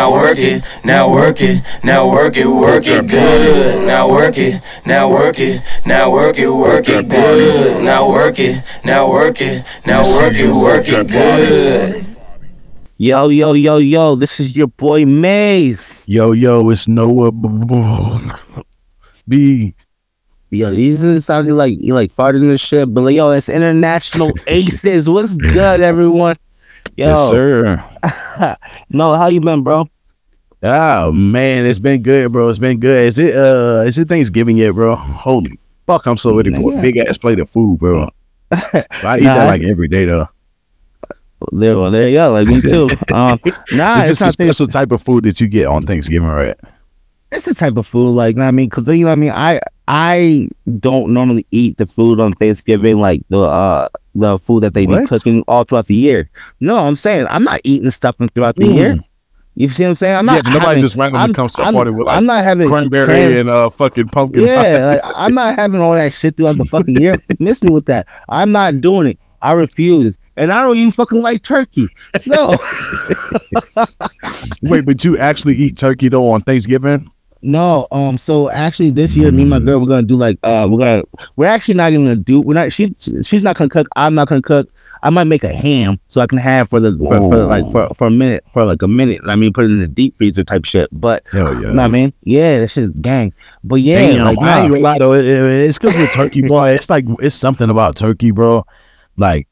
now work it, now work it, now work it, work it good. Now work it, now work it, now work it, work it good. Now work it, now work it, now work it, work it good. Yo, yo, yo, yo, this is your boy Maze. Yo, yo, it's Noah. B. Yo, these sounding like you like farting and shit, but like, yo, it's international aces. What's good, everyone? Yo, Yes, sir. no, how you been, bro? Oh man, it's been good, bro. It's been good. Is it uh is it Thanksgiving yet, bro? Holy fuck, I'm so ready for a big ass plate of food, bro. I eat Nah, that like every day though. There, well, there you go. Like me too. Um, nah, it's it's, just a special type of food that you get on Thanksgiving, right? it's the type of food, like I mean, because you know, what I mean, I I don't normally eat the food on Thanksgiving, like the uh the food that they be What? cooking all throughout the year. No, I'm saying I'm not eating stuff throughout the year. Mm. You see what I'm saying? I'm Yeah, not. nobody having- just randomly I'm- comes to a party with like I'm not having cranberry cran- and uh fucking pumpkin. Yeah, like, I'm not having all that shit throughout the fucking year. Miss me with that. I'm not doing it. I refuse. And I don't even fucking like turkey. So Wait, but you actually eat turkey though on Thanksgiving? No, um, so actually this year, me and my girl, we're gonna do like uh we're gonna we're actually not even gonna do we're not she she's not gonna cook, I'm not gonna cook. I might make a ham so I can have for the for, for like for, for a minute for like a minute. I mean put it in the deep freezer type shit. But Hell yeah. you know what I mean? Yeah, that shit's gang. But yeah, Damn, like I ain't lie though. It- it- it's because of turkey, boy. It's like it's something about turkey, bro. Like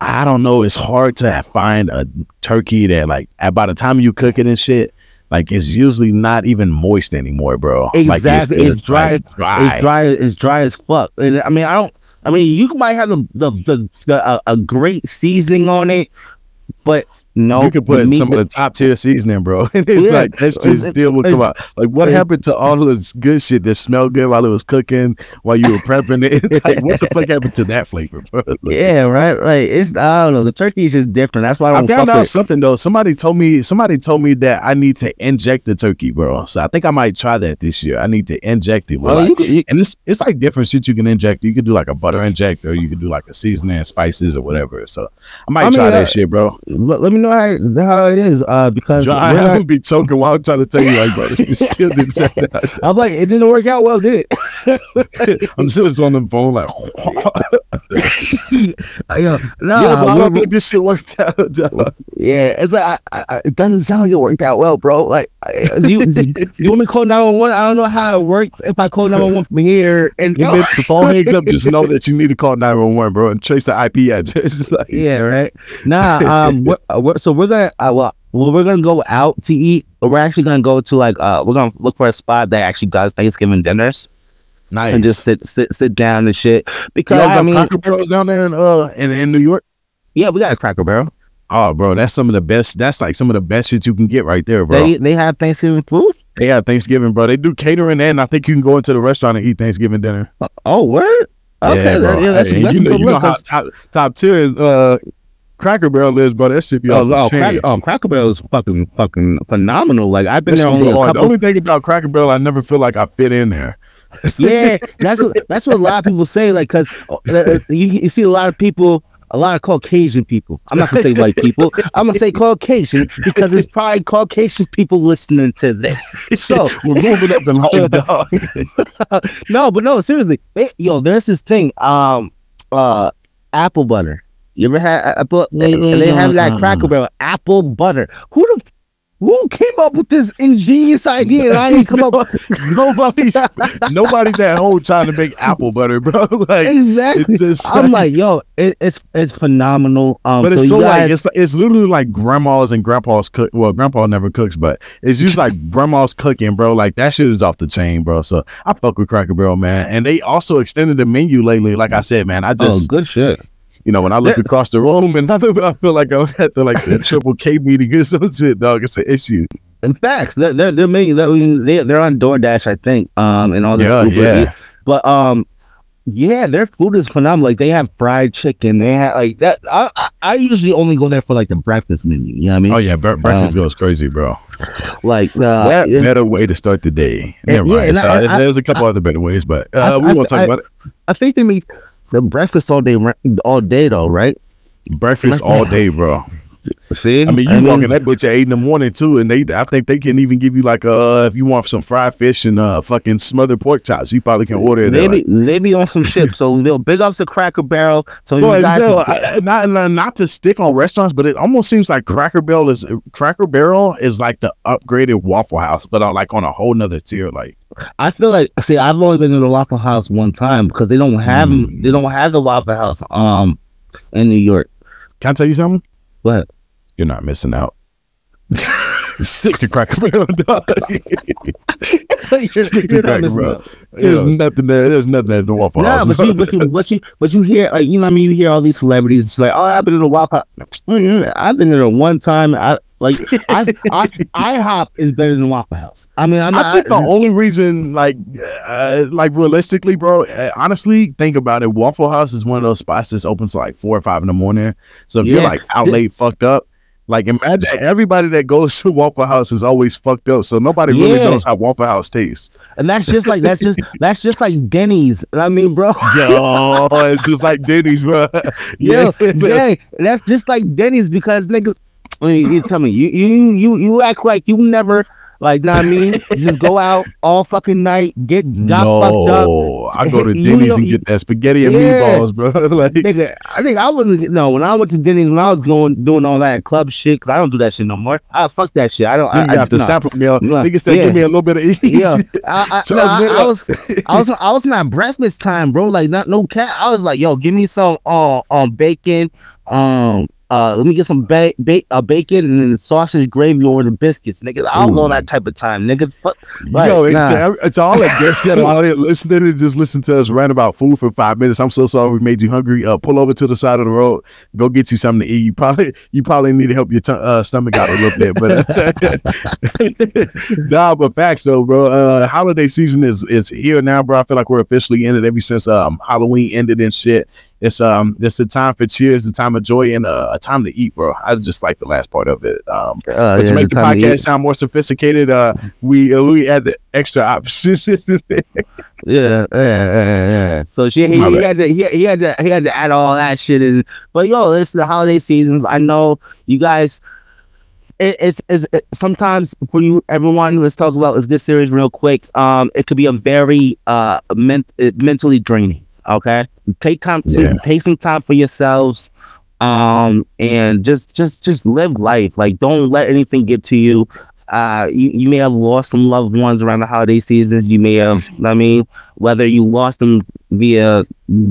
I don't know. It's hard to find a turkey that like by the time you cook it and shit, like it's usually not even moist anymore, bro. Like, Exactly. It's just, dry. like, dry. It's dry. It's dry as fuck. And I mean, I don't. I mean, you might have the the the, the uh, a great seasoning on it, but no, You can put some of the top tier seasoning, bro. And it's Yeah. like that's just still will come out. Like what happened to all of this good shit that smelled good while it was cooking, while you were prepping it? It's like what the fuck happened to that flavor, bro? Yeah, right. Like it's I don't know. The turkey is just different. That's why I I found out it. something though. Somebody told me somebody told me that I need to inject the turkey, bro. So I think I might try that this year. I need to inject it. Well, like- you, could- you, and it's it's like different shit you can inject. You could do like a butter injector, you could do like a seasoning, spices or whatever. So I might I mean, try that uh, shit, bro. let, let me know how, how it is. Uh, because John, we're I would be choking while I'm trying to tell you, like, bro, still didn't check that. I'm like, it didn't work out well, did it? I'm still just on the phone, like, yeah, nah, yeah, but I don't think this shit worked out. dog. Yeah, it's like I, I, it doesn't sound like it worked out well, bro. Like, I- you, you want me to call nine one one? I don't know how it works. If I call nine one one from here, and And then the phone hangs up, just know that you need to call 911, bro, and trace the IP address. Like, yeah, right. Nah, um, we're, uh, we're, so we're gonna uh, well, well, we're gonna go out to eat. But we're actually gonna go to like uh, we're gonna look for a spot that actually does Thanksgiving dinners nice. and just sit sit sit down and shit. Because I mean, Cracker Barrels down there in uh in, in New York. yeah, we got a Cracker Barrel. Oh, bro, that's some of the best. That's like some of the best shit you can get right there, bro. They They, have Thanksgiving food. They have Thanksgiving, bro. They do catering, and I think you can go into the restaurant and eat Thanksgiving dinner. Oh, word. Okay, yeah, bro. that- yeah, that's, Hey, that's you know, good you know look. top top tier is uh Cracker Barrel is, bro. That shit be Oh, oh, oh, Cracker Barrel is fucking fucking phenomenal. Like I've been That there only a hard. The only thing about Cracker Barrel, I never feel like I fit in there. yeah, that's what that's what a lot of people say. Like, cause uh, you, you see a lot of people, a lot of Caucasian people. I'm not gonna say white people. I'm gonna say Caucasian because it's probably Caucasian people listening to this. So We're moving up the line, dog. no, but no, seriously, yo, there's this thing, um, uh, apple butter. You ever had apple? They, they have that Cracker Barrel apple butter. Who the who came up with this ingenious idea? I didn't come up. nobody's nobody's at home trying to make apple butter, bro. Like exactly. it's just I'm like, yo, it, it's it's phenomenal. Um, But it's so so you like it's it's literally like grandma's and grandpa's cook. Well, grandpa never cooks, but it's just like grandma's cooking, bro. Like that shit is off the chain, bro. So I fuck with Cracker Barrel, man. And they also extended the menu lately. Like I said, man, I oh, just good shit. You know when I look across the room and I feel, I feel like I'm at the like the triple K meeting or some shit, dog. It's an issue. In fact, they're they're they're, making, they're, they- they're on DoorDash, I think. Um, and all this. Yeah, yeah. But um, yeah, their food is phenomenal. Like they have fried chicken. They have like that. I I- I usually only go there for like the breakfast menu. You know what I mean? Oh yeah, bre- breakfast Um, goes crazy, bro. Like uh, What better way to start the day? Yeah, Never yeah, mind. and So, I- I- there's a couple other better ways, but uh, I- we won't talk I- about it. I think they make the breakfast all day all day though, right? Breakfast all day, bro. See, I mean, you walk in that bitch at eight in the morning too, and they, I think they can even give you like uh, if you want some fried fish and uh, fucking smothered pork chops, you probably can order it. Maybe there, be, they be on some shit. So they'll big ups to Cracker Barrel. So Boy, you guys, no, I- not, not not to stick on restaurants, but it almost seems like Cracker Barrel is Cracker Barrel is like the upgraded Waffle House, but on, like on a whole nother tier. Like, I feel like see, I've only been to the Waffle House one time because they don't have Mm. they don't have the Waffle House um in New York. can I tell you something? But You're not missing out. Stick to Cracker Barrel, dog. Stick to You're Cracker Barrel. There's Yeah. nothing there. There's nothing at the Waffle Nah, House. but you, but you, but you, but you hear like you know what I mean. You hear all these celebrities it's like, oh, I've been to the Waffle. House. I've been there one time. I like I, I IHOP is better than Waffle House. I mean, I'm I not. think the only reason, like, uh, like realistically, bro, uh, honestly, think about it. Waffle House is one of those spots that's open to like four or five in the morning. So if you're Yeah. like out late, fucked up, like imagine everybody that goes to Waffle House is always fucked up. So nobody really knows how Waffle House tastes. and that's just like that's just that's just like Denny's. I mean, bro. Yo, it's just like Denny's, bro. Yeah, yeah, that's just like Denny's because niggas. I mean, you tell me, you you you you act like you never like, know what I mean? just go out all fucking night, get got fucked up. no, I go to Denny's and get that spaghetti and Yeah. meatballs, bro. like, Nigga, I think I wasn't no when I went to Denny's when I was going doing all that club shit because I don't do that shit no more. I fuck that shit. I don't. you I, got I, the no. sample meal. No. Nigga said, Yeah. "Give me a little bit of each." Yeah, I, I, So no, I was I, I was, I was, I was not breakfast time, bro. Like, not no cat. I was like, yo, give me some, uh, um, bacon, um, uh, let me get some ba- ba- uh, bacon and then sausage gravy over the biscuits, nigga. I was on Ooh. that type of time, nigga. Fuck, Right, Yo, nah. it's all that guests that listening and just listen to us rant about food for five minutes. I'm so sorry we made you hungry. Uh, pull over to the side of the road, go get you something to eat. You probably you probably need to help your t- uh, stomach out a little bit, but nah, but facts though, bro. Uh, holiday season is is here now, bro. I feel like we're officially in it ever since um Halloween ended and shit. It's um it's the time for cheers, the time of joy, and uh, a time to eat, bro. I just like the last part of it. Um, uh, but to make the podcast sound more sophisticated, uh, we uh, we add the extra options. Yeah, yeah, yeah, yeah. So she, he, he had to, he, he had to, he had to add all that shit in. But yo, it's the holiday seasons. I know you guys. It, it's, it's it, sometimes for you, everyone. Let's talk about this series real quick. Um, it could be a very uh ment- mentally draining. Okay, take time. Yeah. Take some time for yourselves. Um, and just, just, just live life. Like, don't let anything get to you. Uh, you, you may have lost some loved ones around the holiday seasons. You may have, I mean, whether you lost them via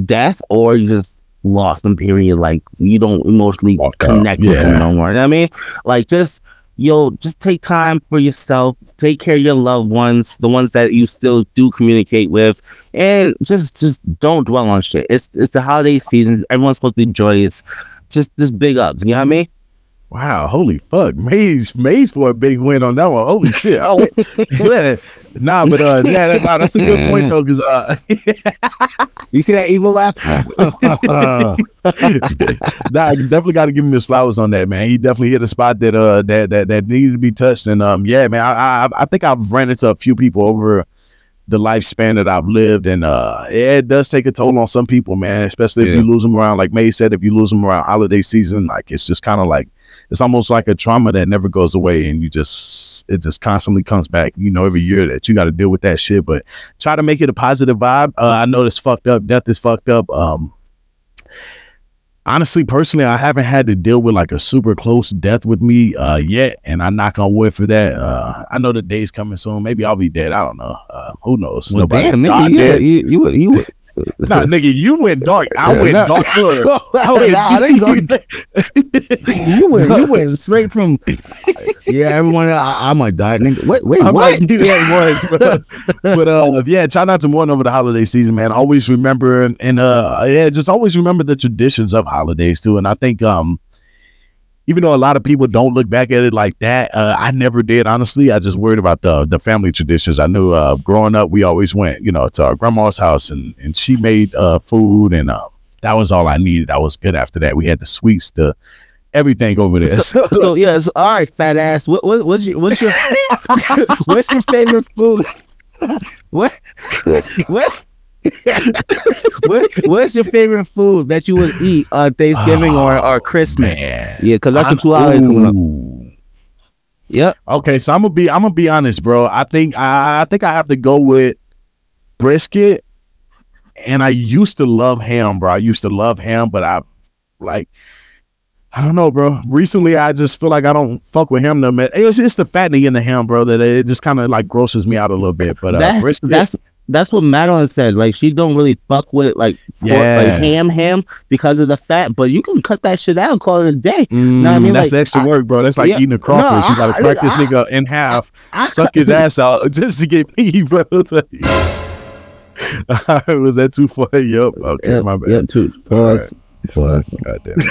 death or you just lost them, period. Like you don't emotionally out. connect with Yeah. them no more. You know what I mean, like just yo, just take time for yourself. Take care of your loved ones, the ones that you still do communicate with, and just just don't dwell on shit. It's it's the holiday season. Everyone's supposed to be joyous. Just just big ups. You know what I mean? Wow, holy fuck, Maze, Maze for a big win on that one. Holy shit! Oh, yeah. Nah, but uh, yeah, that, nah, that's a good point though, because uh, You see that evil laugh? nah, definitely got to give him his flowers on that, man. He definitely hit a spot that uh that that that needed to be touched, and um, yeah, man, I I, I think I've ran into a few people over the lifespan that I've lived, and uh, it does take a toll on some people, man. Especially if Yeah. you lose them around, like May said, if you lose them around holiday season, like it's just kind of like it's almost like a trauma that never goes away, and you just it just constantly comes back. You know, every year that you got to deal with that shit, but try to make it a positive vibe. Uh, I know it's fucked up. Death is fucked up. Um, honestly, personally, I haven't had to deal with like a super close death with me uh, yet, and I knock on wood for that. Uh, I know the day's coming soon. Maybe I'll be dead. I don't know. Uh, who knows? Well, Nobody. damn, nigga, you, you, you, you, Nah, nigga, you went dark. I went no. dark. I went Nah, go- you went, you went straight from. Yeah, everyone. I, I might die, nigga. Wait, wait, I'm what? like, yeah, but uh, yeah, try not to mourn over the holiday season, man. Always remember and, and uh, yeah, just always remember the traditions of holidays too. And I think um, even though a lot of people don't look back at it like that, uh, I never did. Honestly, I just worried about the the family traditions. I knew uh, growing up, we always went, you know, to our grandma's house, and and she made uh, food, and uh, that was all I needed. I was good after that. We had the sweets, the everything over there. So, so yeah, so, all right, fat ass. What, what what's your what's your what's your favorite food? What what what, what's your favorite food that you would eat on Thanksgiving or, or Christmas? Man. Yeah, because that's I'm- the two holidays coming up. Ooh. Yep. Okay, so I'm gonna be I'm gonna be honest, bro. I think I, I think I have to go with brisket. And I used to love ham, bro. I used to love ham, but I like I don't know, bro. Recently, I just feel like I don't fuck with ham no man. It's just the fattening in the ham, bro, that it just kind of like grosses me out a little bit. But uh, that's brisket, that's that's what Madeline said. Like she don't really fuck with like Yeah. like ham ham because of the fat, but you can cut that shit out and call it a day. Mm, No, I mean, that's like, extra I- work, bro. That's like Yeah. eating a crawfish. No, you gotta I- crack this nigga in half, suck his ass out just to get me, bro. Was that too far? Yup. Okay, Yep, my bad. yep, too. Pause. Pause. God damn it.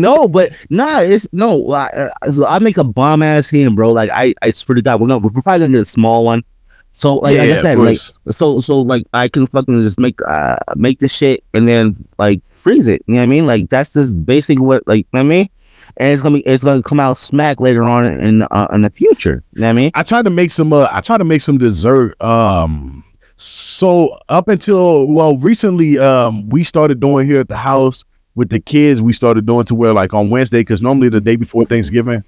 No, but nah, it's no. I, I- I make a bomb ass ham, bro. Like I, I swear to God, we're gonna we're probably gonna get a small one. So like, like I said, like so so like I can fucking just make uh make the shit and then like freeze it. You know what I mean? Like that's just basically what like you know what I mean. And it's gonna be it's gonna come out smack later on in uh, in the future. You know what I mean? I tried to make some. Uh, I tried to make some dessert. Um, so up until well, recently, um, we started doing here at the house with the kids. We started doing to where like on Wednesday, because normally the day before Thanksgiving,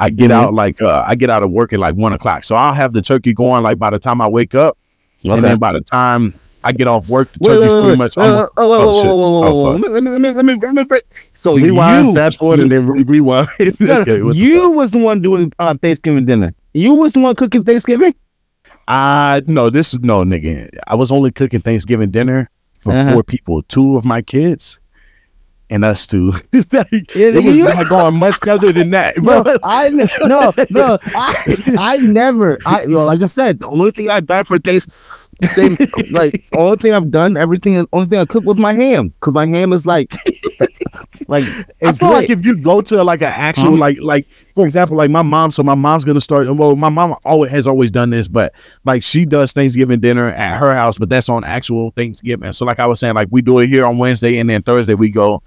I get Mhm. out like uh, I get out of work at like one o'clock. So I'll have the turkey going like by the time I wake up, and then by the time I get off work, the turkey's wait, wait, pretty much. Oh, almost- oh, oh, whoa, shit. whoa, whoa, whoa, Oh, Let me, let me, let me, let me, break- So Rewind, you, fast forward, and then re- rewind. Okay, you was the one doing uh, Thanksgiving dinner. You was the one cooking Thanksgiving. I no, this is no nigga. I was only cooking Thanksgiving dinner for Uh-huh. four people, two of my kids, and us two. It's like- Yeah, it was you- not going much further than that, No, bro. I no no I, I never I well, like I said the only thing I done for Thanksgiving like only thing I've done everything only thing I cook was my ham because my ham is like like I it's feel like if you go to like an actual Huh? like like for example like my mom, so my mom's gonna start. Well, my mom always has always done this, but like she does Thanksgiving dinner at her house, but that's on actual Thanksgiving. So like I was saying, like we do it here on Wednesday, and then Thursday we go.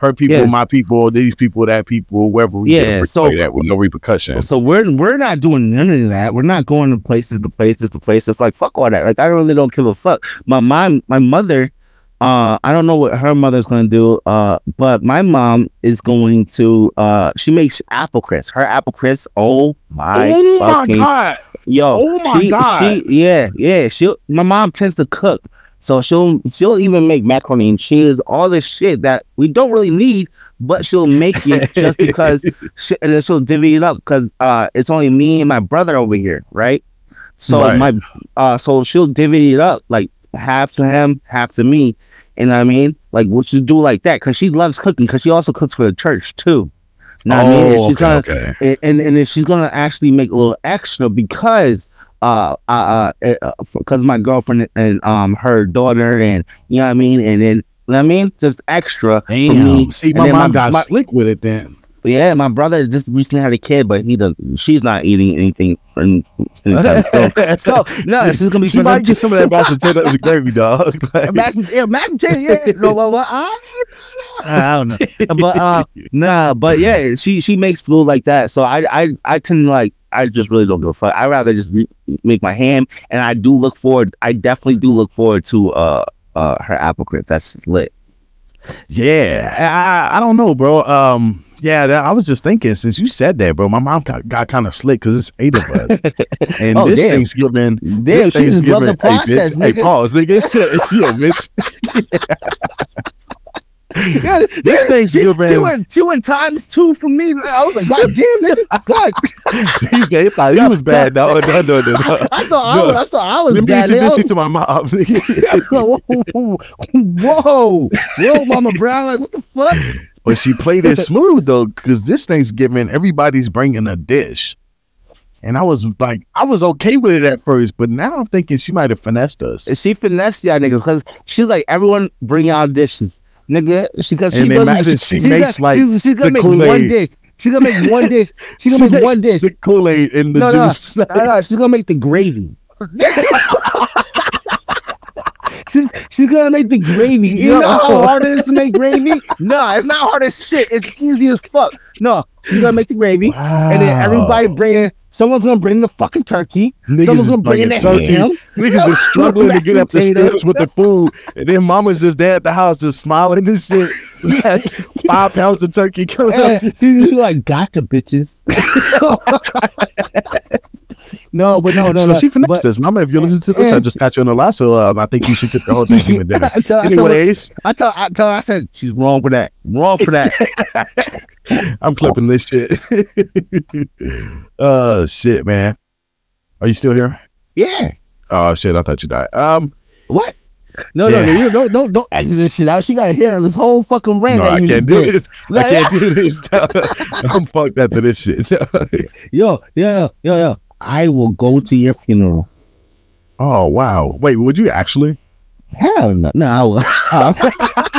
Her people, Yes. my people, these people, that people, wherever we Yeah, so- that with no repercussions. So we're we're not doing none of that. We're not going to places to places to places. Like fuck all that. Like I really don't give a fuck. My mom, my mother, uh, I don't know what her mother's gonna do. Uh, but my mom is going to. Uh, she makes apple crisp. Her apple crisp. Oh my. oh my god! Yo, Oh my she, God. She, yeah, yeah. She, my mom tends to cook, so she'll she'll even make macaroni and cheese, all this shit that we don't really need, but she'll make it just because, she, and then she'll divvy it up because uh, it's only me and my brother over here, right? So Right. my, uh, so she'll divvy it up like half to him, half to me. You know what I mean? Like what you do like that because she loves cooking because she also cooks for the church too. You know what I mean? And she's Oh, okay, gonna okay. and and, and she's gonna actually make a little extra because uh uh uh because my girlfriend and um her daughter and you know what I mean and then you know what I mean just extra for me. Damn. See, my mom got my, slick with it then. Yeah my brother just recently had a kid but he does she's not eating anything in, anytime soon. so no she, she's gonna be she might get some of that mashed potatoes and gravy, dog. Like, Mac, yeah, mac and cheese, yeah. No, but, but, I, I don't know. But uh nah, but yeah, she she makes food like that. So I I I tend to like I just really don't give a fuck. I rather just re- make my ham and I do look forward I definitely do look forward to uh uh her apple crisp. That's lit. yeah, I I don't know, bro. Um, yeah, that, I was just thinking since you said that, bro. My mom got, got kind of slick because it's eight of us, and Oh, this damn. Thanksgiving, Damn, this she just love the process, hey, bitch, hey, pause, nigga. It's, it's, yeah, bitch. Yeah, This she, Thanksgiving- she went she went times two for me. I was like, God damn nigga. God. DJ he thought he was bad, no, no, no, no. no. I thought I was I thought I was Let me bad. nigga. I introduce you to my mom. whoa, whoa, Mama Brown, like what the fuck? But she played it smooth though, because this Thanksgiving, everybody's bringing a dish. And I was like, I was okay with it at first, but now I'm thinking she might have finessed us. She finessed y'all niggas because she's like everyone bring out dishes, nigga. She because she imagine she she's makes, gonna- like, she's, she's gonna make one Kool-Aid. dish. She's gonna make one dish. She's gonna make makes one dish. The Kool Aid and the no, juice. no, no, she's gonna make the gravy. she's, she's gonna make the gravy. You Yo. know how hard it is to make gravy? No, it's not hard as shit. It's easy as fuck. No, she's gonna make the gravy, and then everybody bringing. Someone's gonna bring the fucking turkey. Niggas Someone's gonna bring in the turkey. ham. Niggas just struggling to get up the steps with the food, and then mama's just there at the house just smiling and shit. Five pounds of turkey coming she's like, gotcha, bitches. No, but no, no, so no. she finessed us. Mama, if you listen to this, I Yeah. just got you on the line, so um, I think you should get the whole thing to dinner. I told- I Anyways, I told, I told, I said she's wrong for that. Wrong for that. I'm clipping this shit. uh, shit, man. Are you still here? yeah. Oh shit, I thought you died. Um, What? No, no, no, Yeah. you don't, don't, don't exit this shit out. She got to hear this whole fucking rant. no, that I you can't do did. this. I Like, can't do this. I'm fucked after this shit. Yo, yo, yo, yo. I will go to your funeral. oh wow. Wait, would you actually? Hell no, no, I will.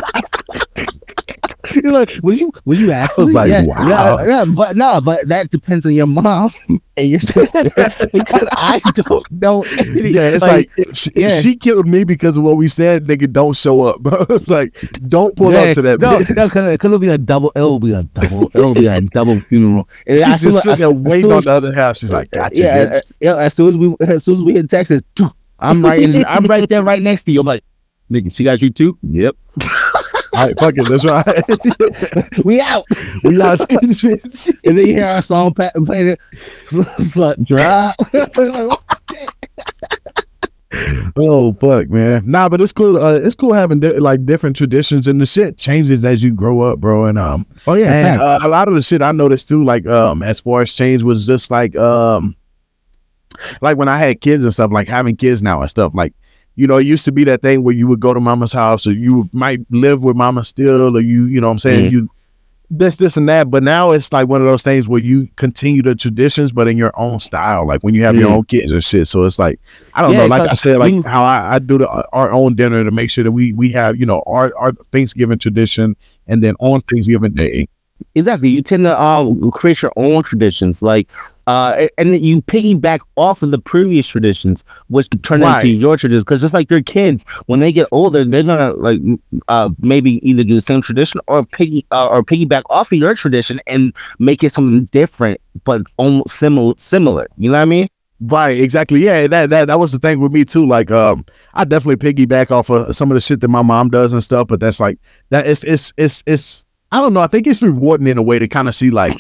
You're like, would you? Would you actually? like, yeah, wow. Yeah, yeah, but no, but that depends on your mom and your sister because I don't know. Anything. Yeah, it's like, if she, yeah. she killed me because of what we said. Nigga, don't show up, bro. It's like don't pull yeah, up to that. No, bitch. no, it'll be a double. It'll be a double. It'll be a double funeral. And She's soon just sitting there waiting on the other half. She's like, gotcha, yeah, bitch. yeah. As soon as we, as soon as we hit Texas, I'm right in. I'm right there, right next to you. I'm like, nigga, she got you too. Yep, right, fuck it. That's right. we out. we out. And then you hear our song pa- playing it, slut drop. Oh fuck, man. Nah, but it's cool. Uh, it's cool having di- like different traditions, and the shit changes as you grow up, bro. And um, oh yeah, and uh, a lot of the shit I noticed too, like um, as far as change was just like um, like when I had kids and stuff, like having kids now and stuff, like. You know, it used to be that thing where you would go to mama's house or you might live with mama still or you, you know what I'm saying? Mhm. You this, this and that. But now it's like one of those things where you continue the traditions, but in your own style, like when you have your Mhm. own kids and shit. So it's like, I don't Yeah, know, like I said, like we- how I, I do the, our own dinner to make sure that we, we have, you know, our, our Thanksgiving tradition. And then on Thanksgiving Day, exactly. You tend to um create your own traditions, like uh, and you piggyback off of the previous traditions, which turn Right. into your traditions. Because just like your kids, when they get older, they're gonna like uh maybe either do the same tradition or piggy uh, or piggyback off of your tradition and make it something different, but almost similar. Similar. You know what I mean? Right, exactly. Yeah, that that that was the thing with me too. Like, um, I definitely piggyback off of some of the shit that my mom does and stuff. But that's like that. It's it's it's it's. I don't know. I think it's rewarding in a way to kind of see like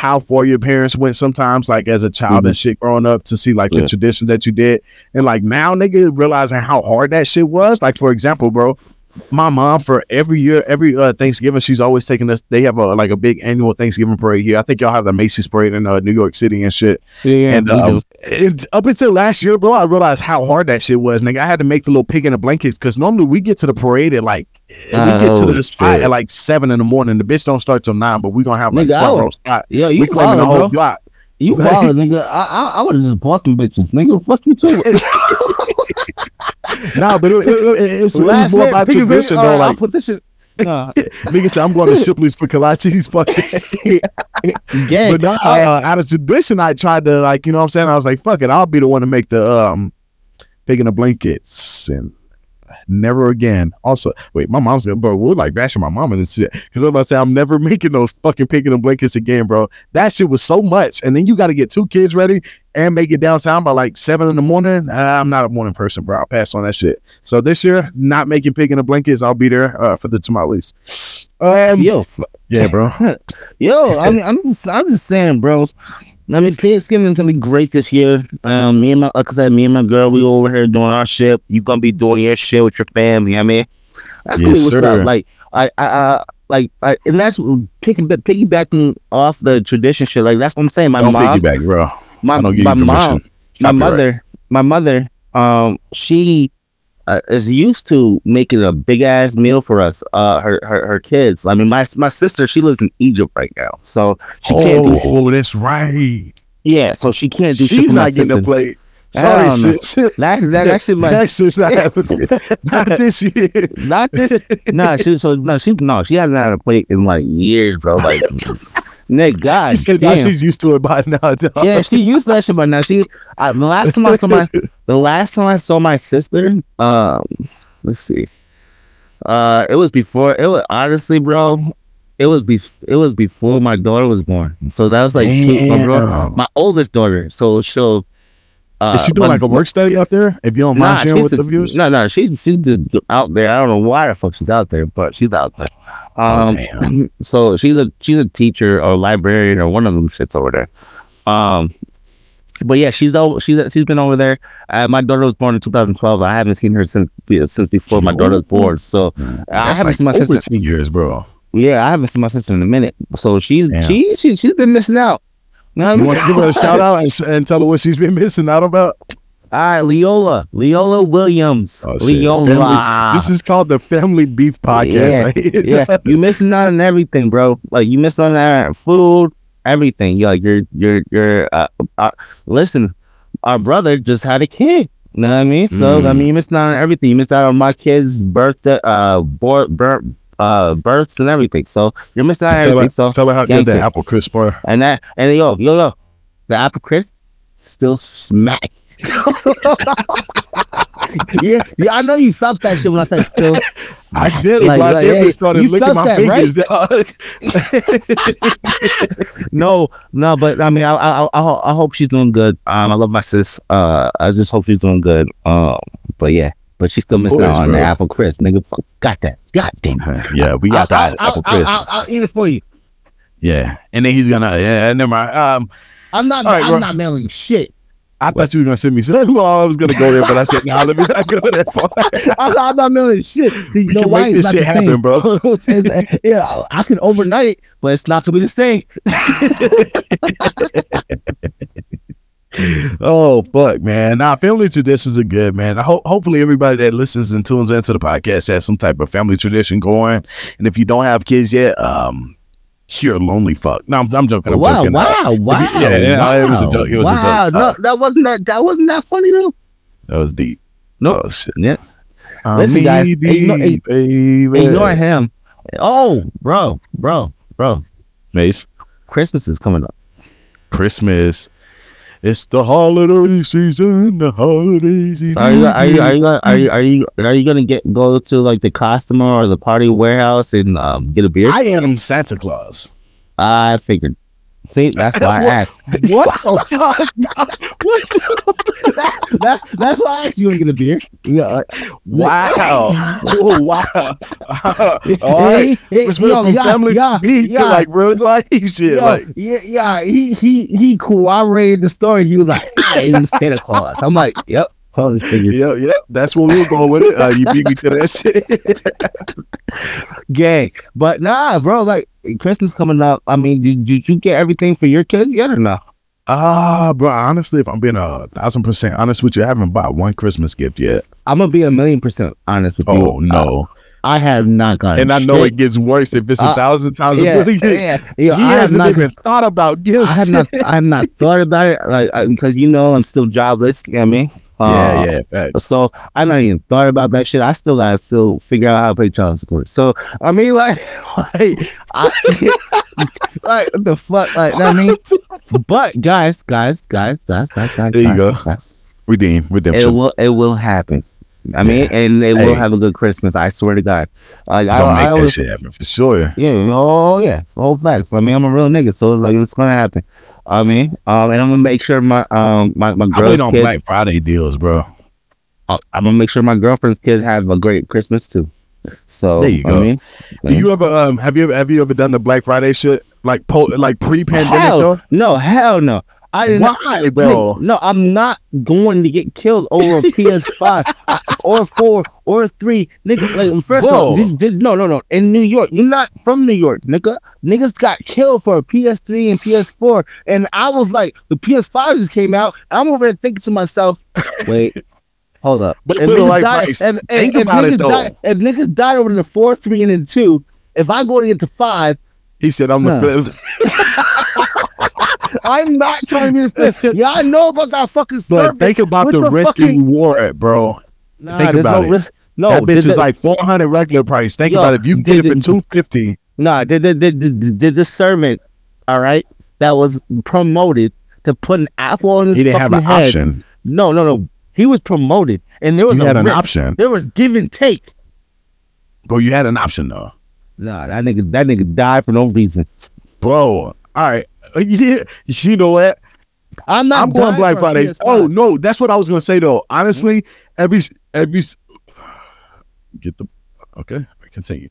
how far your parents went sometimes, like as a child and mm-hmm. shit growing up, to see like the traditions that you did, and like now, nigga, realizing how hard that shit was. Like for example, bro, my mom for every year, every uh, Thanksgiving, she's always taking us. They have a like a big annual Thanksgiving parade here. I think y'all have the Macy's parade in uh, New York City and shit. Yeah. And um, it, up until last year, bro, I realized how hard that shit was. Nigga, I had to make the little pig in the blankets because normally we get to the parade at like we get to the spot shit. at like seven in the morning. The bitch don't start till nine, but we gonna have like Nigga, I front row spot. Yo, you We claiming the whole bro. block. You wild, nigga. I I, I would have just bought them bitches, nigga. Fuck you too. Nah, but it, it, it, it's, it was Last more name, about a tradition bitch, though. right, I'll put this in. Nah, nigga said, I'm going to Shipley's for kolaches. Fuck that. gang. But nah, uh, out of tradition, I tried to like, you know what I'm saying? I was like, fuck it, I'll be the one to make the um pigs in the blankets and never again. Also, wait, my mom's gonna bro, we're like bashing my mom and this shit. Cause I'm about to say I'm never making those fucking pigs in the blankets again, bro. That shit was so much. And then you gotta get two kids ready and make it downtown by like seven in the morning. Uh, I'm not a morning person, bro. I'll pass on that shit. So this year, not making pigs in the blankets, I'll be there uh, for the tamales. Um, yo, yeah, bro. yo. I mean, I'm just, I'm just saying, bro. I mean, Thanksgiving's gonna be great this year. Um, me and my, like I said, me and my girl, we over here doing our shit. You gonna be doing your shit with your family. I mean, that's Yes, what's sir. up. Like, I, I, I like, I, and that's picking, piggybacking off the tradition shit. Like, that's what I'm saying. My Don't mom, piggyback, bro. my, I don't give my mom, my mother, my mother, um, she uh, is used to making a big ass meal for us, uh, her, her her kids. I mean, my my sister, she lives in Egypt right now, so she can't do. Oh, that's right. Yeah, so she can't do. She's not getting a plate. Sorry, sis. That that actually my That shit's not happening. not this year. not this. no, she so no she no she hasn't had a plate in like years, bro. Like, Nick, God She damn. she's used to it by now. dog. yeah, she used to that shit, but now she. I, the last time I saw my, the last time I saw my sister, um, let's see. Uh, it was before. It was honestly, bro. It was be. It was before my daughter was born. So that was like two, my, bro, my oldest daughter. So she'll. Uh, Is she doing my- like a work study out there? If you don't Nah, mind sharing she's with the viewers. No, no, she she's just out there. I don't know why the fuck she's out there, but she's out there. Um, damn. so she's a she's a teacher or librarian or one of them shits over there. Um, but yeah, she's over, she's she's been over there. Uh, my daughter was born in 2012. I haven't seen her since since before my daughter was born. So I haven't like seen my sister. 10 years, bro. Yeah, I haven't seen my sister in a minute. So she's Damn. she she she's been missing out. You know what I You mean? want to give her a shout out and, and tell her what she's been missing out about? All right, Leola, Leola Williams, Oh. Leola. Family- this is called the Family Beef Podcast. Yeah, right? yeah, you missing out on everything, bro. Like you missing out on food, everything. Yeah, you're you're you're. Uh, uh, listen, our brother just had a kid. You know what I mean? So I Mm. mean, you missed out on everything. You missed out on my kid's birthday, uh, bor- bir- uh, births and everything. So you're missing out on tell, everything. So tell her how good that apple crisp are. and that and yo yo yo, the apple crisp still smack. yeah, yeah, I know you felt that shit when I said still. I did. Like- I like, definitely hey, started licking my that, right? fingers. dog. no, no, but I mean, I, I, I, I hope she's doing good. Um, I love my sis. Uh, I just hope she's doing good. Um, but yeah, but she's still missing course, out on the apple crisp, nigga. Fuck, got that? God damn. yeah, we got I'll, that I'll, apple I'll, crisp. I'll, I'll eat it for you. yeah, and then he's gonna. Yeah, never mind. Um, I'm not. Right, I'm bro. not mailing shit. I thought you were gonna send me. Well, I was gonna go there, but I said, "Nah, let me not go that far." I'm not, I'm not mailing shit. You You know can why? make this shit the same. happen, bro. It's- yeah, I can overnight it, but it's not gonna be the same. oh fuck, man! Nah, family traditions are good, man. I hope hopefully everybody that listens and tunes into the podcast has some type of family tradition going. And if you don't have kids yet, um, you're a lonely fuck. No, I'm, I'm joking. I'm wow, joking. wow, wow, Yeah, yeah, wow. it was a joke, it was a wow. joke. No, Uh, that wasn't that. That wasn't that funny though. That was deep. Nope. Oh shit. Yeah. I'm Listen, guys, ignore-. Ignore him. Oh, bro, bro, bro. Maze. Christmas is coming up. Christmas. It's the holiday season. The holiday season. Are you are you are you gonna- are you are you are you gonna get go to like the customer or the party warehouse and um, get a beer? I am Santa Claus. I figured. See, that's why I What? asked. What? what? that, that, that's why I asked you to get a beer. Yeah, like, Wow. oh, wow. All right. Hey, yo, yeah, family yeah, yeah. like real life shit. Yo, like, yeah, yeah, he he he corroborated the story. He was like, I am Santa Claus. I'm like, yep. Yeah, yeah. That's where we were going with it. Uh, you beat me to that shit. Gay, but nah, bro. Like Christmas coming up. I mean, did, did you get everything for your kids yet or no? Ah, bro. Honestly, if I'm being a thousand percent honest with you, I haven't bought one Christmas gift yet. I'm gonna be a million percent honest with you. Oh no! I have not gotten. and I know shit. it gets worse if it's a Uh, thousand times Yeah, a million. yeah, yeah. He I have hasn't not. even thought about gifts. I have not. I have not thought about it, like because you know I'm still jobless. You know what I mean? Yeah, Uh, yeah, facts. So I not even thought about that shit. I still gotta still figure out how to pay child support. So I mean, like, like, I, like the fuck, like, what I mean. But guys, guys, guys, guys, guys, guys, There you guys, go. guys, Redeem, redemption. it will, it will happen. I mean, and they Hey. will have a good Christmas. I swear to God. Like, Don't I make that always, shit happen for sure. yeah, oh yeah, whole facts. I mean, I'm a real nigga, so like, it's gonna happen. I mean, um, and I'm gonna make sure my um my my I wait on kids, Black Friday deals, bro. uh, I'm gonna make sure my girlfriend's kids have a great Christmas too. So There you I go. mean, Do you ever um have you ever have you ever done the Black Friday shit like po- like pre pandemic though? no, hell no. I Why, bro? No, I'm not going to get killed over a PS5 uh, or four or three. Nigga, like first of all, did, did, no, no, no. In New York, you're not from New York, nigga. Niggas got killed for a PS3 and PS4, and I was like, the PS5 just came out. I'm over there thinking to myself, wait. Hold up. But If niggas right died- price. if- if- Think if about it, niggas though. died- If niggas died over the four, three, and then two, if I go to get to five, He said I'm the Huh. flip. I'm not trying to be the fifth. Yeah, I know about that fucking But think about the, the risk fucking- and reward, bro. Nah, think about no it. risk. No, that bitch did is the- like four hundred regular price. Think Yo, about it. If you can did get it for it- two fifty, Nah, did did, did, did, did the servant, all right, that was promoted to put an apple on his he didn't have fucking an head. option. No, no, no. He was promoted, and there was You a had an option. There was give and take. Bro, you had an option though. Nah, that nigga, that nigga died for no reason. Bro, all right. Uh, You, you know what? I'm not. I'm going Black Friday. PS5. Oh no, that's what I was gonna say though. Honestly, every every get the okay, continue.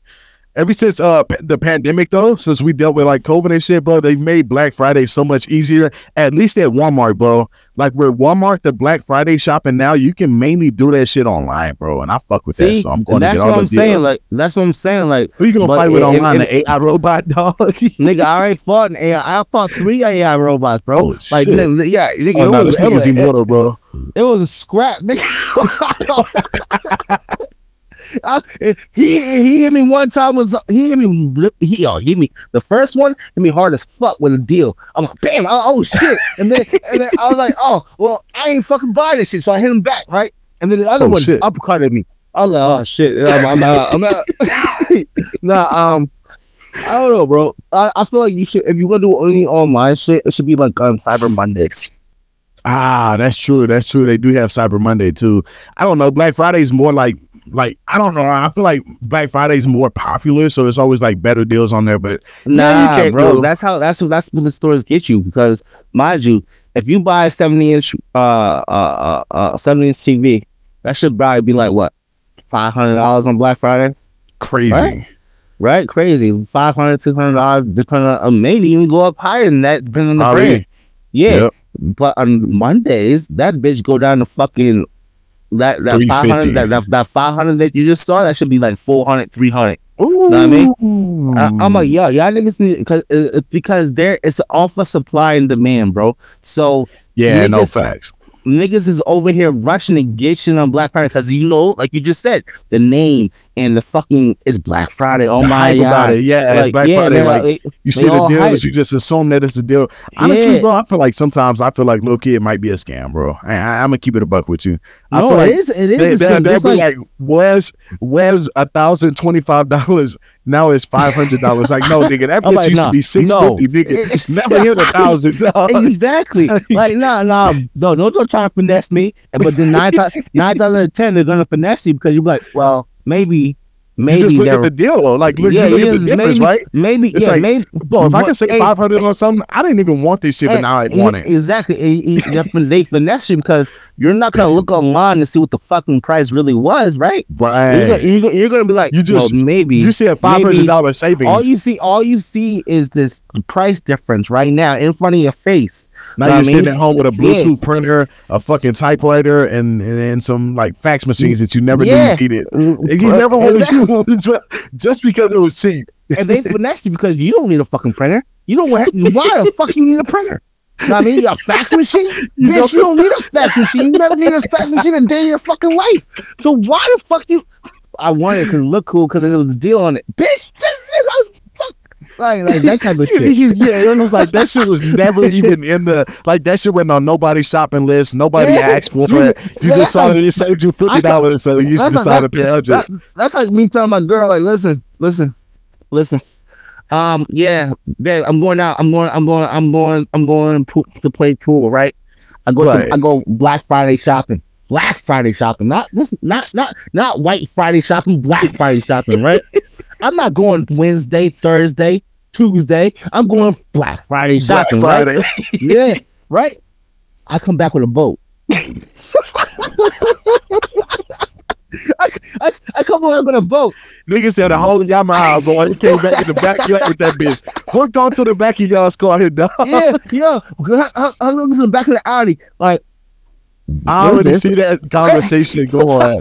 Ever since uh the pandemic though, since we dealt with like COVID and shit, bro, they've made Black Friday so much easier. At least at Walmart, bro. Like where Walmart, the Black Friday shopping now, you can mainly do that shit online, bro. And I fuck with that, so I'm going to that's get all what I'm saying. deals. Like that's what I'm saying. Like Who you gonna fight with online? if- the AI robot dog? nigga, I already fought an AI. I fought three AI robots, bro. Oh, like nigga, yeah, nigga, oh, it, no, was, it, was, immortal, bro. it was a scrap, nigga. I- he he hit me one time was he hit me he oh, hit me the first one hit me hard as fuck with a deal. I'm like bam oh, oh shit and then and then I was like oh well I ain't fucking buying this shit so I hit him back right and then the other Oh, one shit. uppercutted me. I was like oh shit I'm, I'm not I'm not nah um I don't know bro I, I feel like you should if you want to do any online shit it should be like on Cyber Mondays. Ah, that's true. That's true. They do have Cyber Monday too. I don't know. Black Friday is more like like I don't know. I feel like Black Friday is more popular, so it's always like better deals on there. But Nah, can't bro. That's how. That's that's what the stores get you because, mind you, if you buy a seventy inch, uh, uh, uh, uh seventy inch TV, that should probably be like what, five hundred dollars on Black Friday, crazy. Right? right? Crazy, five hundred, six hundred dollars, depending on uh, maybe even go up higher than that, depending on the brand. Yeah, Yep. but on Mondays, that bitch go down to fucking. That that five 350. hundred that, that that five hundred that you just saw that should be like 400, 300. Ooh. what I mean? I, I'm like, yo, y'all niggas need because uh, because there it's off of supply and demand, bro. So yeah, no facts. niggas is over here rushing and get shit on Black Friday because you know, like you just said, the name and the fucking it's Black Friday. Oh The my god, it. Yeah, it's Black yeah, Friday. Like like, you see the deal, hype. you just assume that it's a deal. Honestly, Yeah. bro, I feel like sometimes I feel like little kid might be a scam, bro. I, I, I'm gonna keep it a buck with you. I no, feel like it is. It is. They, the they, they'll be like- like, where's where's a thousand twenty five dollars? Now it's five hundred dollars. Like, no, nigga, that bitch like, used nah, to be six no. fifty, nigga. Never hit a thousand exactly. like, nah, nah, no, no, don't try to finesse me. And but then nine times, nine times out of ten, they're gonna finesse you because you're like, well, maybe, You maybe just look at the deal, though. Like, look, yeah, you look at the difference, maybe, right? Maybe, It's yeah, like, maybe. Bro, if I can say hey, five hundred or something, I didn't even want this shit, but Hey, now I want it. Exactly. E- e- they finesse you because you're not gonna look online and see what the fucking price really was, right? You're, Right. gonna, you're, gonna, you're gonna be like, You just- well, maybe. You see a five hundred dollar savings. all you see, all you see is this price difference right now in front of your face. Now you're I sitting at home with a Yeah. Bluetooth printer, a fucking typewriter, and, and and some like fax machines that you never Yeah. needed. Mm, and you never wanted use just because it was cheap. and they finesse you because you don't need a fucking printer. You don't. Why the fuck you need a printer? You know what I mean, a fax machine, You bitch. You don't need a fax machine. You never need a fax machine in a day in your fucking life. So why the fuck you? I wanted it because it looked cool because there was a deal on it, bitch. Like, like that type of shit. you- yeah, it was like that shit was never even in the like that shit went on nobody's shopping list. Nobody Yeah. asked for it. You yeah, just saw that it saved you fifty dollars, so you that's decided to pay hundred. That, that's like me telling my girl, like, listen, listen, listen. Um, yeah, babe, I'm going out. I'm going. I'm going. I'm going. I'm going po- to play pool. Right. I go. Right. To, I go Black Friday shopping. Black Friday shopping. Not this. Not not not White Friday shopping. Black Friday shopping. Right. I'm not going Wednesday, Thursday, Tuesday. I'm going Black Friday Black shopping. right? Friday. yeah, right. I come back with a boat. I, I, I come back with a boat. Niggas said a whole Yamaha, boy. He came back in the backyard with that bitch. Hooked onto the back of y'all's car here, dog. Yeah, yeah. I, I, I look in the back of the Audi, like I already see that conversation going.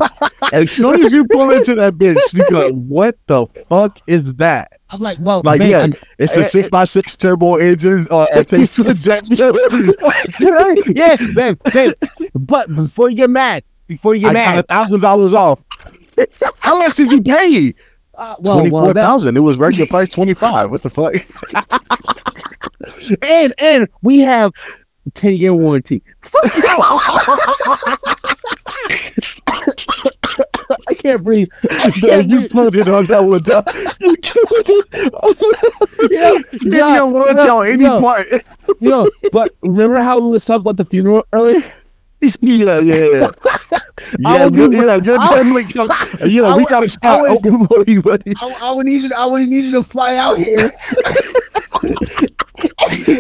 as soon as you pull into that bitch, you go, "What the fuck is that?" I'm like, well, Like, man, yeah, it's a six x six turbo engine. Uh, it takes a jet. yeah, man, babe. But before you get mad, before you I get got a thousand dollars off. How much did you pay? uh, well, Twenty well, that, thousand. It was regular price twenty five. What the fuck? and and we have ten year warranty. I can't breathe. Can't you put it on that one. dog. You put it. Yeah, yeah, warranty yeah, on any yeah. part. Yo, but remember how we was talking about the funeral earlier? Yeah, yeah, yeah. Yeah, would good, do- yeah, good. I- like, you know, we got a spot open for you, buddy. I, I would need you. I would need you to fly out here.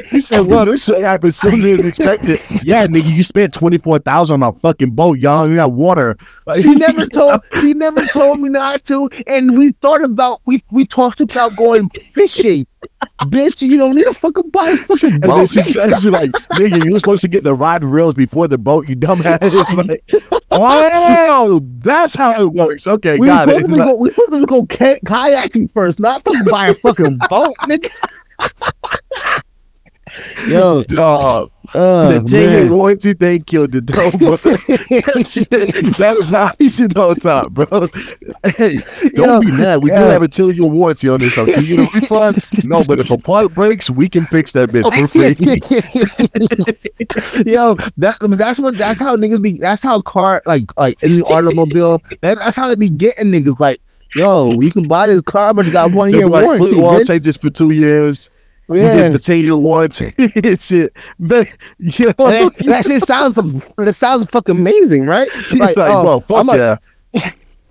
He said, "Well, this shit happened sooner than expected." yeah, nigga, you spent twenty four thousand on a fucking boat, y'all. You got water. Like, She never told. She never told me not to. And we thought about. We we talked about going fishing. Bitch, you don't need to fucking buy a fucking And then boat. she tells you like, nigga, you were supposed to get the rod rails before the boat, you dumbass. Like, wow, that's how it works. Okay, we got it. go. We supposed to go kayaking first, not to buy a fucking boat, nigga. Yo, Dog, uh, the year warranty thing killed the bro. that was not easy on top, bro. Hey, don't be mad. We do yeah. have a two year warranty on this. So can you a refund? No, but if a part breaks, we can fix that bitch for free. Yo, that, that's what that's how niggas be. That's how car like like in the automobile. That, that's how they be getting niggas. Like, yo, you can buy this car, but you got one year like, warranty. "Look, I'll bitch." take this for two years. We Yeah. get the ten year warranty. shit, but you know, that, that shit sounds that sounds fucking amazing, right? like, oh, well, fuck I'm a- yeah.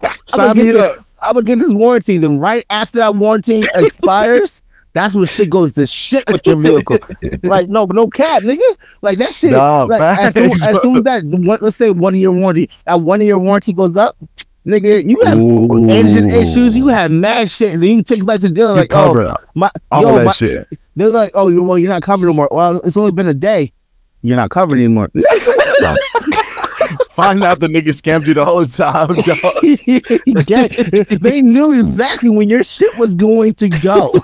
I'm Sign gonna, me get up. this, I'm gonna get this warranty. Then right after that warranty expires, that's when shit goes to shit with your vehicle. like no, no cap, nigga. Like that shit. Nah, like, as, soon, as soon as that, one, let's say one year warranty, that one year warranty goes up, nigga, you have Ooh. engine issues. You have mad shit. And then you take it back to the dealer like, cover oh, my, all yo, that my, shit. they're like, oh, you well, you're not covered anymore. Well, it's only been a day. You're not covered anymore. Find out the nigga scammed you the whole time, dog. they knew exactly when your shit was going to go.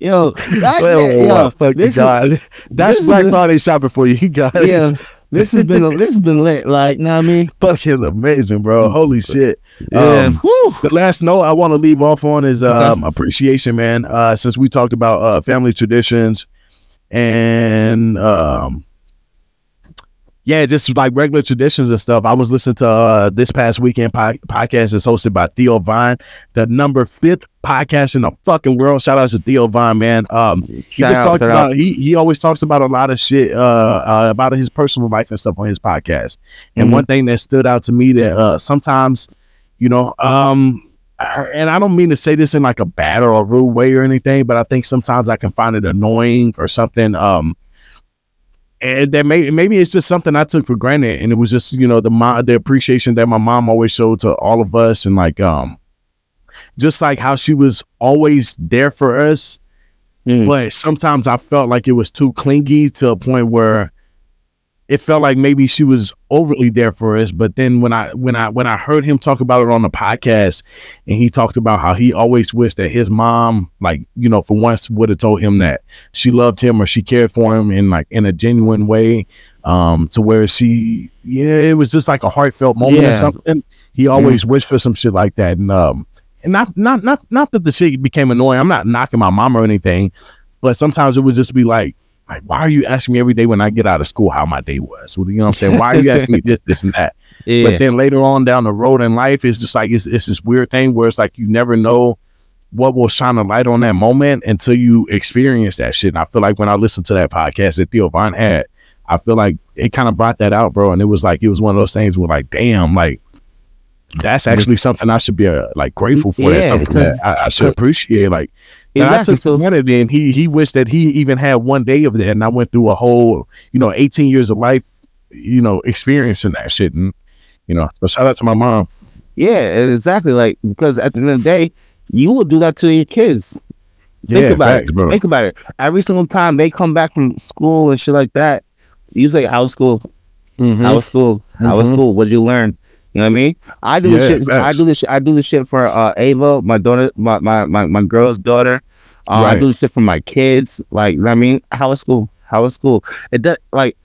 yo, that, Well, yo, fuck this is- That's Black Friday shopping for you, guys. yeah, this has been this has been lit. Like, you know what I mean? Fucking amazing, bro. Holy shit. Yeah. Um, the last note I want to leave off on is um, appreciation, man. Uh, since we talked about uh, family traditions and um, yeah, just like regular traditions and stuff. I was listening to uh, this past weekend po- podcast is hosted by Theo Von, the number fifth podcast in the fucking world. Shout out to Theo Von, man. Um, he Shout just out, talked about he he always talks about a lot of shit uh, uh about his personal life and stuff on his podcast. And Mhm. one thing that stood out to me that uh sometimes, you know, um and I don't mean to say this in like a bad or a rude way or anything, but I think sometimes I can find it annoying or something. Um and that may maybe it's just something I took for granted, and it was just you know the the appreciation that my mom always showed to all of us, and like um, just like how she was always there for us, Mm. but sometimes I felt like it was too clingy to a point where it felt like maybe she was overly there for us. But then when I when I when I heard him talk about it on the podcast, and he talked about how he always wished that his mom, like you know, for once would have told him that she loved him or she cared for him in like in a genuine way, um, to where she yeah, it was just like a heartfelt moment or something. He always wished for some shit like that, and um, and not not not not that the shit became annoying. I'm not knocking my mom or anything, but sometimes it would just be like, like, why are you asking me every day when I get out of school how my day was? You know what I'm saying? Why are you asking me this, this, and that? Yeah. But then later on down the road in life, it's just like it's it's this weird thing where it's like you never know what will shine a light on that moment until you experience that shit. And I feel like when I listened to that podcast that Theo Von had, I feel like it kind of brought that out, bro. And it was like it was one of those things where like, damn, like that's actually something I should be uh, like grateful for. that's something that I, I should appreciate. Like and I took for granted, and he he wished that he even had one day of that, and I went through a whole, you know, eighteen years of life, you know, experiencing that shit, and you know, so shout out to my mom. Yeah, exactly. Like because at the end of the day, you will do that to your kids. Think Yeah, about facts, it. bro. Think about it. Every single time they come back from school and shit like that, you say, "How was school? Mhm. How was school? How was Mhm. school? What did you learn?" You know what I mean? I do this Yeah, shit. I facts. do this. I do this shit for uh, Ava, my daughter, my my my, my girl's daughter. Uh, I do this shit for my kids. Like, you know what I mean, how was school? How was school? It does like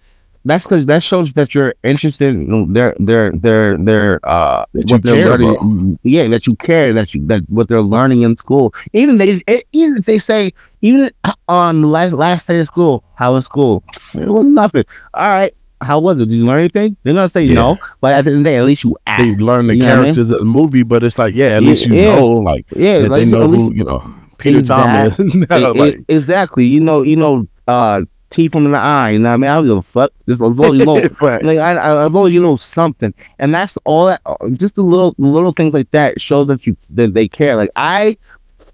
that's because that shows that you're interested in their their their their uh That what they're learning. Yeah, that you care that you that what they're learning in school. Even they even if they say even on last last day of school, how was school? It was nothing. All right. How was it? Did you learn anything? They're gonna say Yeah. no, but at the end of the day, at least you asked. They learn the You what I mean? characters of the movie, but it's like, yeah, at Yeah, least you yeah. know, like yeah, that like, they know who, you know, Peter Thomas. Like, exactly. You know, you know, uh, teeth from the eye. You know what I mean? I don't give a fuck. Just as long as you know, like I, I, as long as you know something, and that's all that. Just the little little things like that show that you that they care. Like I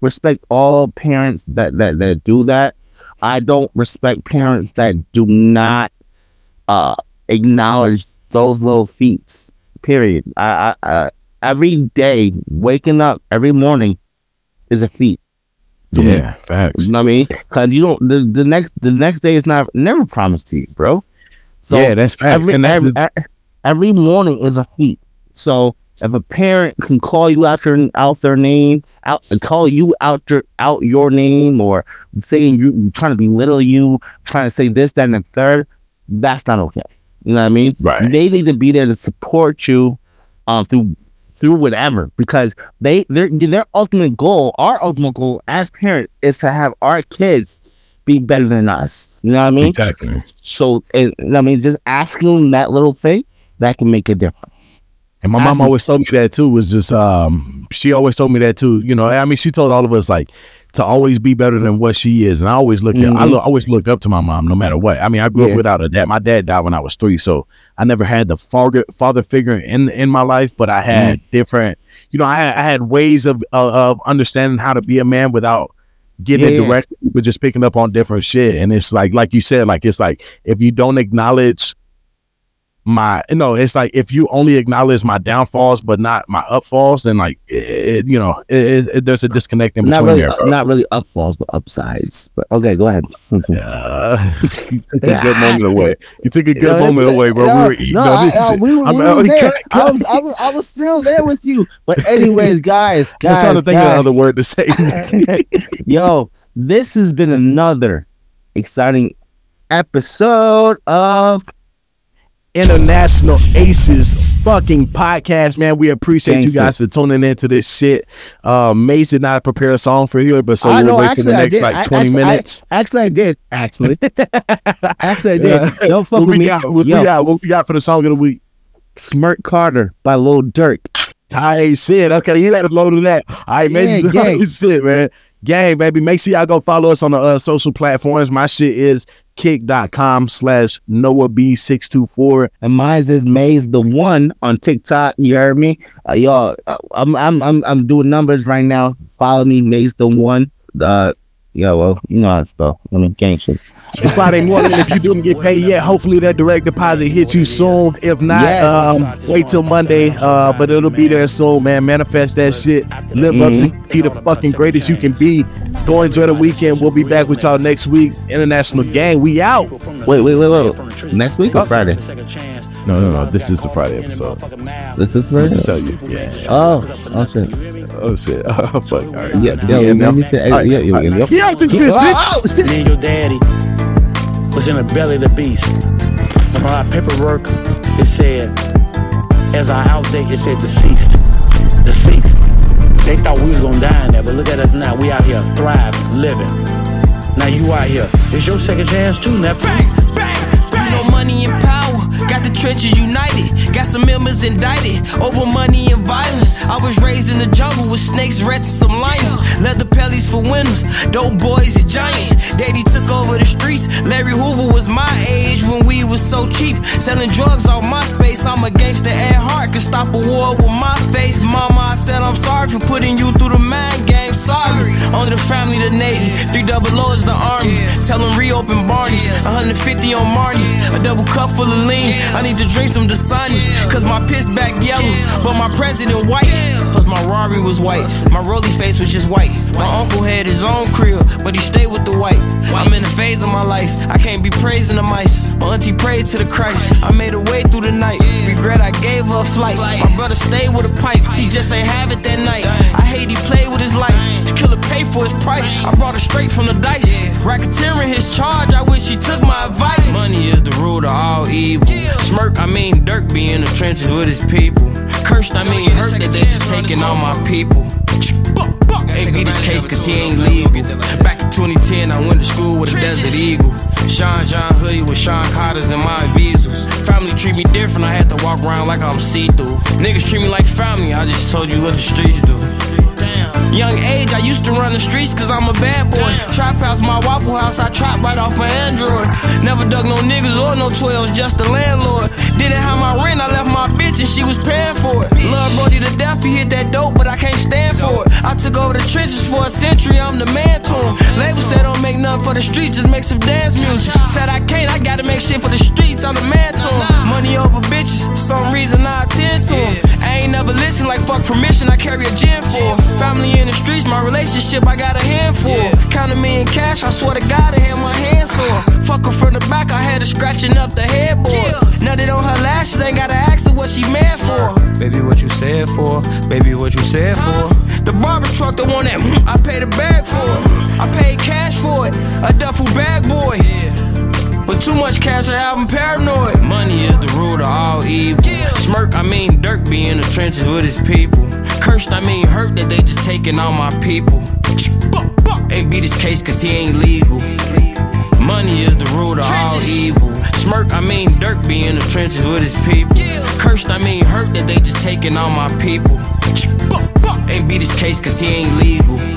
respect all parents that that that do that. I don't respect parents that do not uh acknowledge those little feats. Period. I, I, I every day waking up every morning is a feat. to me. Yeah, facts. You know what I mean? Cause you don't the, the next the next day is not never promised to you, bro. So yeah, that's facts. every and that's every, the- every morning is a feat. So if a parent can call you out your out their name, out call you out your out your name, or saying you trying to belittle you, trying to say this, that, and the third, that's not okay. You know what I mean? Right. They need to be there to support you, um, through through whatever because they their their ultimate goal, our ultimate goal as parents, is to have our kids be better than us. You know what I mean? exactly. So, and, I mean, just asking them that little thing that can make a difference. And my mom always told me that too. Was just um, she always told me that too. You know, I mean, she told all of us like to always be better than what she is. And I always look, at, I Mhm. lo- always look up to my mom, no matter what. I mean, I grew Yeah. up without a dad. My dad died when I was three, so I never had the father father figure in in my life. But I had Mm-hmm. different, you know, I had, I had ways of uh, of understanding how to be a man without getting Yeah, it directly, but just picking up on different shit. And it's like, like you said, like it's like if you don't acknowledge my no it's like if you only acknowledge my downfalls but not my upfalls then like it, you know it, it, there's a disconnect in Not between really, there not really upfalls, but upsides. But okay, go ahead. Uh, you took a good moment away. You took a good No, moment away bro. No, we were eating no, I- I- we were, we were there. I was, I, was, I was still there with you. But anyways, guys, I was guys, trying to think guys, of another word to say yo, this has been another exciting episode of International Aces fucking podcast, man. We appreciate Thank you guys for tuning into this shit. Uh, Maze did not prepare a song for you, but so I we'll know, wait for the next like 20 actually, I- minutes. Actually, I did. Actually, actually, I did. Yeah. Don't fuck what with we me. got? What Yo, we got? What we got for the song of the week? Smurk Carter by Lil Durk. Tight shit. Okay, you let us load of that. All right, man. Yeah, is shit, man. Gang, baby. Make sure y'all go follow us on the uh, social platforms. My shit is kick.com slash Noah B624. And mine is Maze the one on TikTok. You heard me, uh, y'all. Uh, I'm I'm I'm I'm doing numbers right now. Follow me, Maze the one. Uh, yeah, well, you know how to spell. I mean, gang shit. It's Friday morning. If you didn't get paid yet, hopefully that direct deposit hits you soon. If not, Yes. um, wait till Monday. Uh, but it'll be there soon, man. Manifest that shit. Live up to be the fucking greatest you can be. Go enjoy the weekend. We'll be back with y'all next week. International gang, we out. Wait, wait, wait, wait. Next week or Friday? No, no, no. This is the Friday episode. This is I Friday. can tell you. Yeah. Oh, oh shit. Oh shit. Oh fuck. All right. Yeah, yeah, Yeah, yeah. now. Let me say, All right. yeah, yeah, yeah, yeah. Get out this bitch, bitch. Oh, shit. Me and your daddy was in the belly of the beast. And on our paperwork, it said, as I outdate, it said deceased. Deceased. They thought we was gonna die in there, but look at us now. We out here thriving, living. Now you out here. It's your second chance too, nephew. You know money and power, got the trenches united. Got some members indicted over money and violence. I was raised in the jungle with snakes, rats, and some lions. Leather pellies for winners, dope boys and giants. Daddy took over the streets. Larry Hoover was my age when we was so cheap. Selling drugs on my space. I'm a gangster at heart, could stop a war with my face. Mama, I said I'm sorry for putting you through the mind game. Sorry, only the family, the Navy. Three double O's, the Army. Tell them reopen Barney's. 150 on Marnie. A double cup full of lean. I need to drink some Dasani. Cause my piss back yellow, but my president white. Plus my Rari was white. My rolly face was just white. My uncle had his own crib, but he stayed with the white. I'm in a phase of my life. I can't be praising the mice. My auntie prayed to the Christ. I made a way through the night. Regret I gave her a flight. My brother stayed with a pipe. He just ain't have it that night. I hate he played with his life. This killer paid for his price. I brought it straight from the dice. Racketeering his charge. I wish he took my advice. Money is the root of all evil. Smurk, I mean Durk be in the trenches with his people. Cursed, I mean hurt that they just taking all my people. Ain't be this case cause he ain't legal. Back in 2010, I went to school with a Desert Eagle. Sean John hoodie with Sean Carter's and my visas. Family treat me different, I had to walk around like I'm see through. Niggas treat me like family, I just told you what the streets do. Young age, I used to run the streets cause I'm a bad boy. Trap house, my waffle house, I trap right off my Android. Never dug no niggas or no 12s, just the landlord. Didn't have my rent, I left my bitch and she was paying for it. Love Brody to death, he hit that dope, but I can't stand for it. I took over the trenches for a century, I'm the man to him. Label said don't make nothing for the streets, just make some dance music. Said I can't, I gotta make shit for the streets, I'm the man to him. Money over bitches, for some reason I attend to him. I ain't never listen like fuck permission, I carry a gin for. Family in the streets, my relationship, I got a handful. Counting me in cash, I swear to God, I had my hands sore. Fuck her from the back, I had her scratching up the headboard. Now that on her lashes, ain't gotta ask her what she mad for. Baby, what you said for? Baby, what you said for? The barber truck, the one that mm, I paid a bag for. I paid cash for it, a duffel bag boy. But too much cash, I have 'em paranoid. Money is the root of all evil. Smurk, I mean Durk be in the trenches with his people. Cursed, I mean hurt that they just taking all my people. Ain't beat his case cause he ain't legal. Money is the root of all evil. Smurk, I mean Durk be in the trenches with his people. Cursed, I mean hurt that they just taking all my people. Ain't beat his case cause he ain't legal.